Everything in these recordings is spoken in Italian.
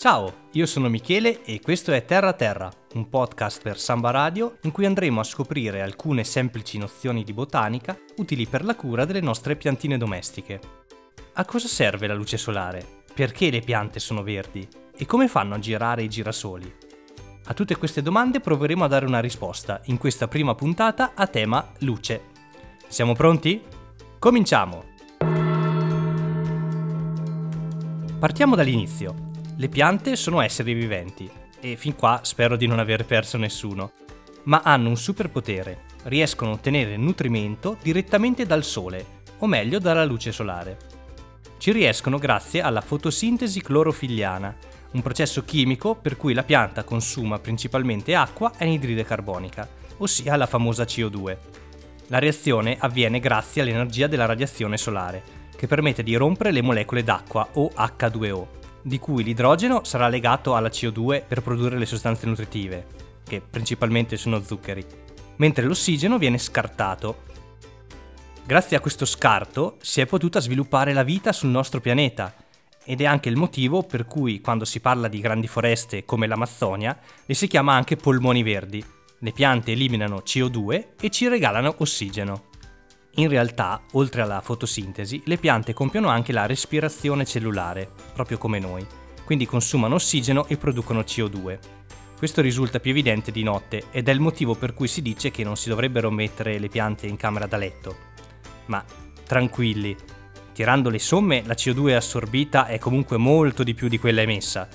Ciao, io sono Michele e questo è Terra Terra, un podcast per Samba Radio in cui andremo a scoprire alcune semplici nozioni di botanica utili per la cura delle nostre piantine domestiche. A cosa serve la luce solare? Perché le piante sono verdi? E come fanno a girare i girasoli? A tutte queste domande proveremo a dare una risposta in questa prima puntata a tema luce. Siamo pronti? Cominciamo! Partiamo dall'inizio. Le piante sono esseri viventi e fin qua spero di non aver perso nessuno, ma hanno un superpotere, riescono a ottenere nutrimento direttamente dal sole, o meglio dalla luce solare. Ci riescono grazie alla fotosintesi clorofilliana, un processo chimico per cui la pianta consuma principalmente acqua e anidride carbonica, ossia la famosa CO2. La reazione avviene grazie all'energia della radiazione solare, che permette di rompere le molecole d'acqua o H2O di cui l'idrogeno sarà legato alla CO2 per produrre le sostanze nutritive, che principalmente sono zuccheri, mentre l'ossigeno viene scartato. Grazie a questo scarto si è potuta sviluppare la vita sul nostro pianeta ed è anche il motivo per cui quando si parla di grandi foreste come l'Amazzonia le si chiama anche polmoni verdi. Le piante eliminano CO2 e ci regalano ossigeno. In realtà, oltre alla fotosintesi, le piante compiono anche la respirazione cellulare, proprio come noi, quindi consumano ossigeno e producono CO2. Questo risulta più evidente di notte ed è il motivo per cui si dice che non si dovrebbero mettere le piante in camera da letto. Ma tranquilli, tirando le somme la CO2 assorbita è comunque molto di più di quella emessa.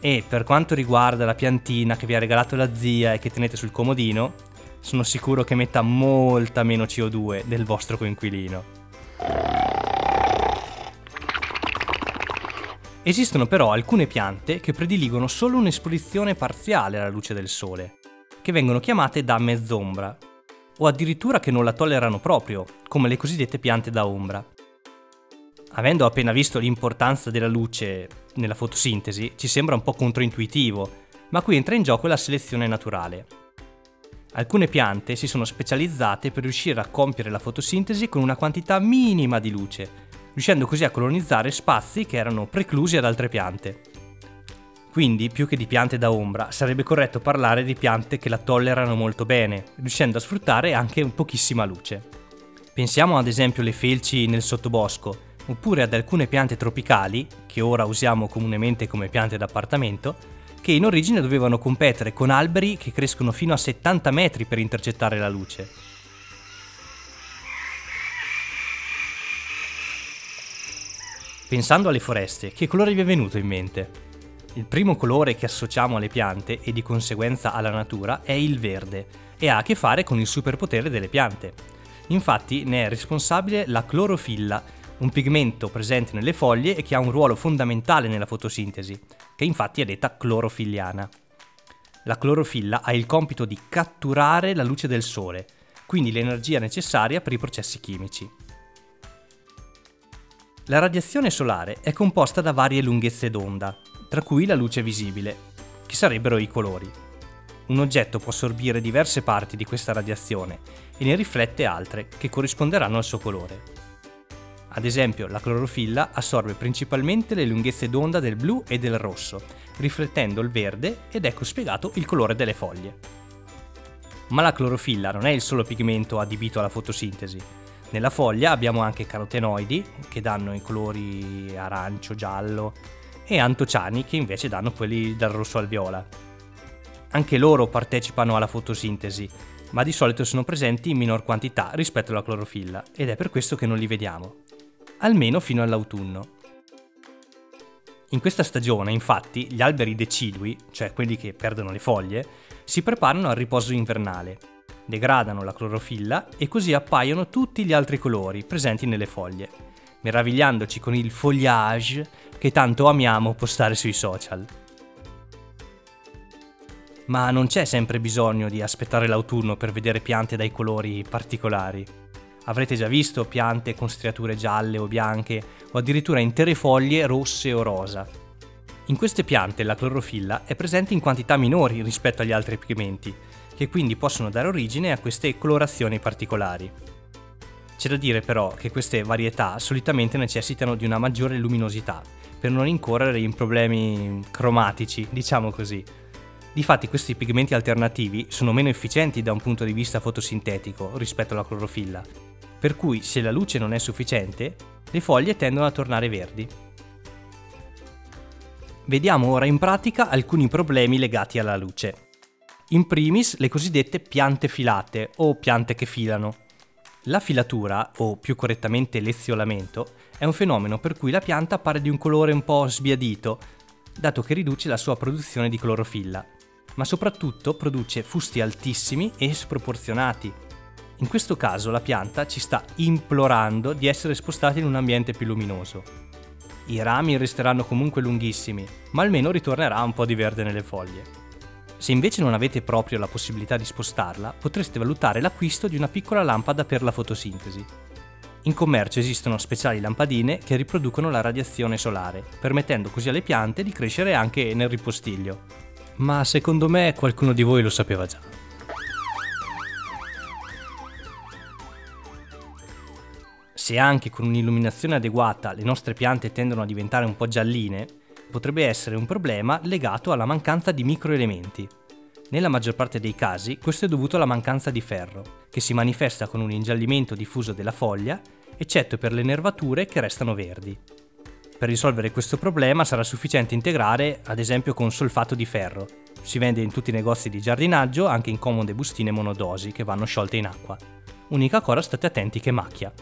E per quanto riguarda la piantina che vi ha regalato la zia e che tenete sul comodino, sono sicuro che metta molta meno CO2 del vostro coinquilino. Esistono però alcune piante che prediligono solo un'esposizione parziale alla luce del sole, che vengono chiamate da mezzombra, o addirittura che non la tollerano proprio, come le cosiddette piante da ombra. Avendo appena visto l'importanza della luce nella fotosintesi, ci sembra un po' controintuitivo, ma qui entra in gioco la selezione naturale. Alcune piante si sono specializzate per riuscire a compiere la fotosintesi con una quantità minima di luce, riuscendo così a colonizzare spazi che erano preclusi ad altre piante. Quindi, più che di piante da ombra, sarebbe corretto parlare di piante che la tollerano molto bene, riuscendo a sfruttare anche pochissima luce. Pensiamo ad esempio alle felci nel sottobosco, oppure ad alcune piante tropicali, che ora usiamo comunemente come piante d'appartamento, che in origine dovevano competere con alberi che crescono fino a 70 metri per intercettare la luce. Pensando alle foreste, che colore vi è venuto in mente? Il primo colore che associamo alle piante e di conseguenza alla natura è il verde e ha a che fare con il superpotere delle piante. Infatti ne è responsabile la clorofilla, un pigmento presente nelle foglie e che ha un ruolo fondamentale nella fotosintesi, che infatti è detta clorofilliana. La clorofilla ha il compito di catturare la luce del sole, quindi l'energia necessaria per i processi chimici. La radiazione solare è composta da varie lunghezze d'onda, tra cui la luce visibile, che sarebbero i colori. Un oggetto può assorbire diverse parti di questa radiazione e ne riflette altre che corrisponderanno al suo colore. Ad esempio, la clorofilla assorbe principalmente le lunghezze d'onda del blu e del rosso, riflettendo il verde ed ecco spiegato il colore delle foglie. Ma la clorofilla non è il solo pigmento adibito alla fotosintesi. Nella foglia abbiamo anche carotenoidi, che danno i colori arancio, giallo, e antociani, che invece danno quelli dal rosso al viola. Anche loro partecipano alla fotosintesi, ma di solito sono presenti in minor quantità rispetto alla clorofilla, ed è per questo che non li vediamo almeno fino all'autunno. In questa stagione, infatti, gli alberi decidui, cioè quelli che perdono le foglie, si preparano al riposo invernale, degradano la clorofilla e così appaiono tutti gli altri colori presenti nelle foglie, meravigliandoci con il foliage che tanto amiamo postare sui social. Ma non c'è sempre bisogno di aspettare l'autunno per vedere piante dai colori particolari. Avrete già visto piante con striature gialle o bianche o addirittura intere foglie rosse o rosa. In queste piante la clorofilla è presente in quantità minori rispetto agli altri pigmenti, che quindi possono dare origine a queste colorazioni particolari. C'è da dire però che queste varietà solitamente necessitano di una maggiore luminosità per non incorrere in problemi cromatici, diciamo così. Difatti questi pigmenti alternativi sono meno efficienti da un punto di vista fotosintetico rispetto alla clorofilla, per cui se la luce non è sufficiente, le foglie tendono a tornare verdi. Vediamo ora in pratica alcuni problemi legati alla luce. In primis le cosiddette piante filate o piante che filano. La filatura, o più correttamente l'eziolamento, è un fenomeno per cui la pianta appare di un colore un po' sbiadito, dato che riduce la sua produzione di clorofilla, ma soprattutto produce fusti altissimi e sproporzionati. In questo caso la pianta ci sta implorando di essere spostata in un ambiente più luminoso. I rami resteranno comunque lunghissimi, ma almeno ritornerà un po' di verde nelle foglie. Se invece non avete proprio la possibilità di spostarla, potreste valutare l'acquisto di una piccola lampada per la fotosintesi. In commercio esistono speciali lampadine che riproducono la radiazione solare, permettendo così alle piante di crescere anche nel ripostiglio. Ma secondo me qualcuno di voi lo sapeva già. Se anche con un'illuminazione adeguata le nostre piante tendono a diventare un po' gialline, potrebbe essere un problema legato alla mancanza di microelementi. Nella maggior parte dei casi questo è dovuto alla mancanza di ferro, che si manifesta con un ingiallimento diffuso della foglia, eccetto per le nervature che restano verdi. Per risolvere questo problema sarà sufficiente integrare, ad esempio con solfato di ferro. Si vende in tutti i negozi di giardinaggio, anche in comode bustine monodosi che vanno sciolte in acqua. Unica cosa state attenti che macchia.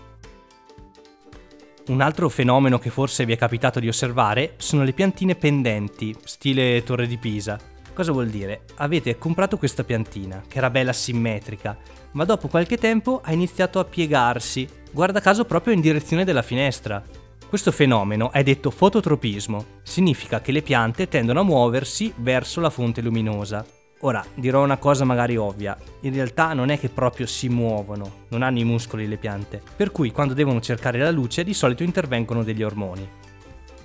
Un altro fenomeno che forse vi è capitato di osservare sono le piantine pendenti, stile Torre di Pisa. Cosa vuol dire? Avete comprato questa piantina, che era bella simmetrica, ma dopo qualche tempo ha iniziato a piegarsi, guarda caso proprio in direzione della finestra. Questo fenomeno è detto fototropismo, significa che le piante tendono a muoversi verso la fonte luminosa. Ora, dirò una cosa magari ovvia, in realtà non è che proprio si muovono, non hanno i muscoli le piante, per cui quando devono cercare la luce di solito intervengono degli ormoni.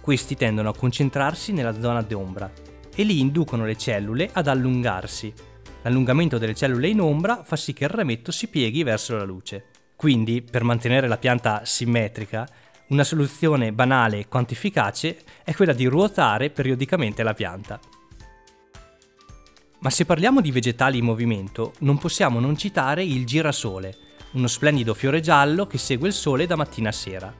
Questi tendono a concentrarsi nella zona d'ombra e lì inducono le cellule ad allungarsi. L'allungamento delle cellule in ombra fa sì che il rametto si pieghi verso la luce. Quindi, per mantenere la pianta simmetrica, una soluzione banale e quantificace è quella di ruotare periodicamente la pianta. Ma se parliamo di vegetali in movimento, non possiamo non citare il girasole, uno splendido fiore giallo che segue il sole da mattina a sera.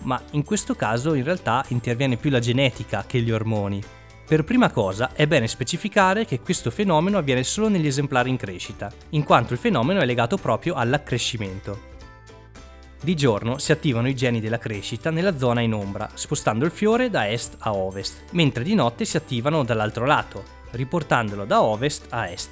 Ma in questo caso in realtà interviene più la genetica che gli ormoni. Per prima cosa è bene specificare che questo fenomeno avviene solo negli esemplari in crescita, in quanto il fenomeno è legato proprio all'accrescimento. Di giorno si attivano i geni della crescita nella zona in ombra, spostando il fiore da est a ovest, mentre di notte si attivano dall'altro lato, riportandolo da ovest a est.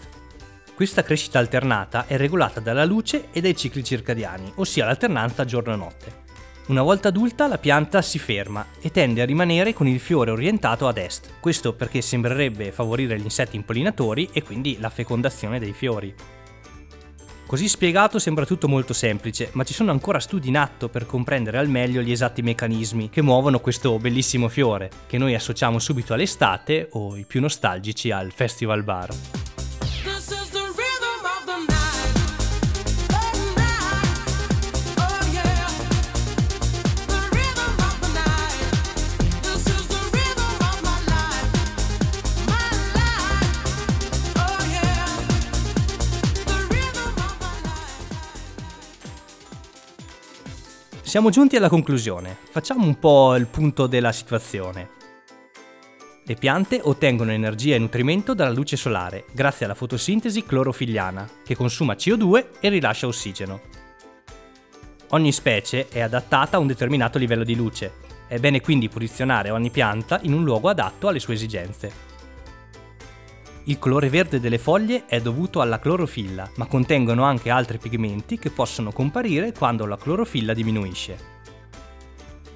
Questa crescita alternata è regolata dalla luce e dai cicli circadiani, ossia l'alternanza giorno-notte. Una volta adulta la pianta si ferma e tende a rimanere con il fiore orientato ad est, questo perché sembrerebbe favorire gli insetti impollinatori e quindi la fecondazione dei fiori. Così spiegato sembra tutto molto semplice, ma ci sono ancora studi in atto per comprendere al meglio gli esatti meccanismi che muovono questo bellissimo fiore, che noi associamo subito all'estate o i più nostalgici al festival bar. Siamo giunti alla conclusione, facciamo un po' il punto della situazione. Le piante ottengono energia e nutrimento dalla luce solare grazie alla fotosintesi clorofilliana, che consuma CO2 e rilascia ossigeno. Ogni specie è adattata a un determinato livello di luce, è bene quindi posizionare ogni pianta in un luogo adatto alle sue esigenze. Il colore verde delle foglie è dovuto alla clorofilla, ma contengono anche altri pigmenti che possono comparire quando la clorofilla diminuisce.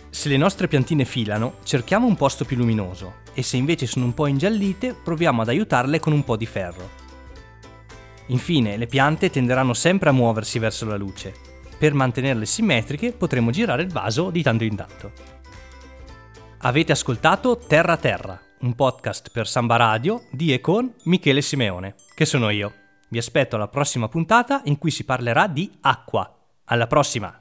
Se le nostre piantine filano, cerchiamo un posto più luminoso e se invece sono un po' ingiallite, proviamo ad aiutarle con un po' di ferro. Infine, le piante tenderanno sempre a muoversi verso la luce. Per mantenerle simmetriche potremo girare il vaso di tanto in tanto. Avete ascoltato Terra Terra, un podcast per Samba Radio di e con Michele Simeone, che sono io. Vi aspetto alla prossima puntata in cui si parlerà di acqua. Alla prossima!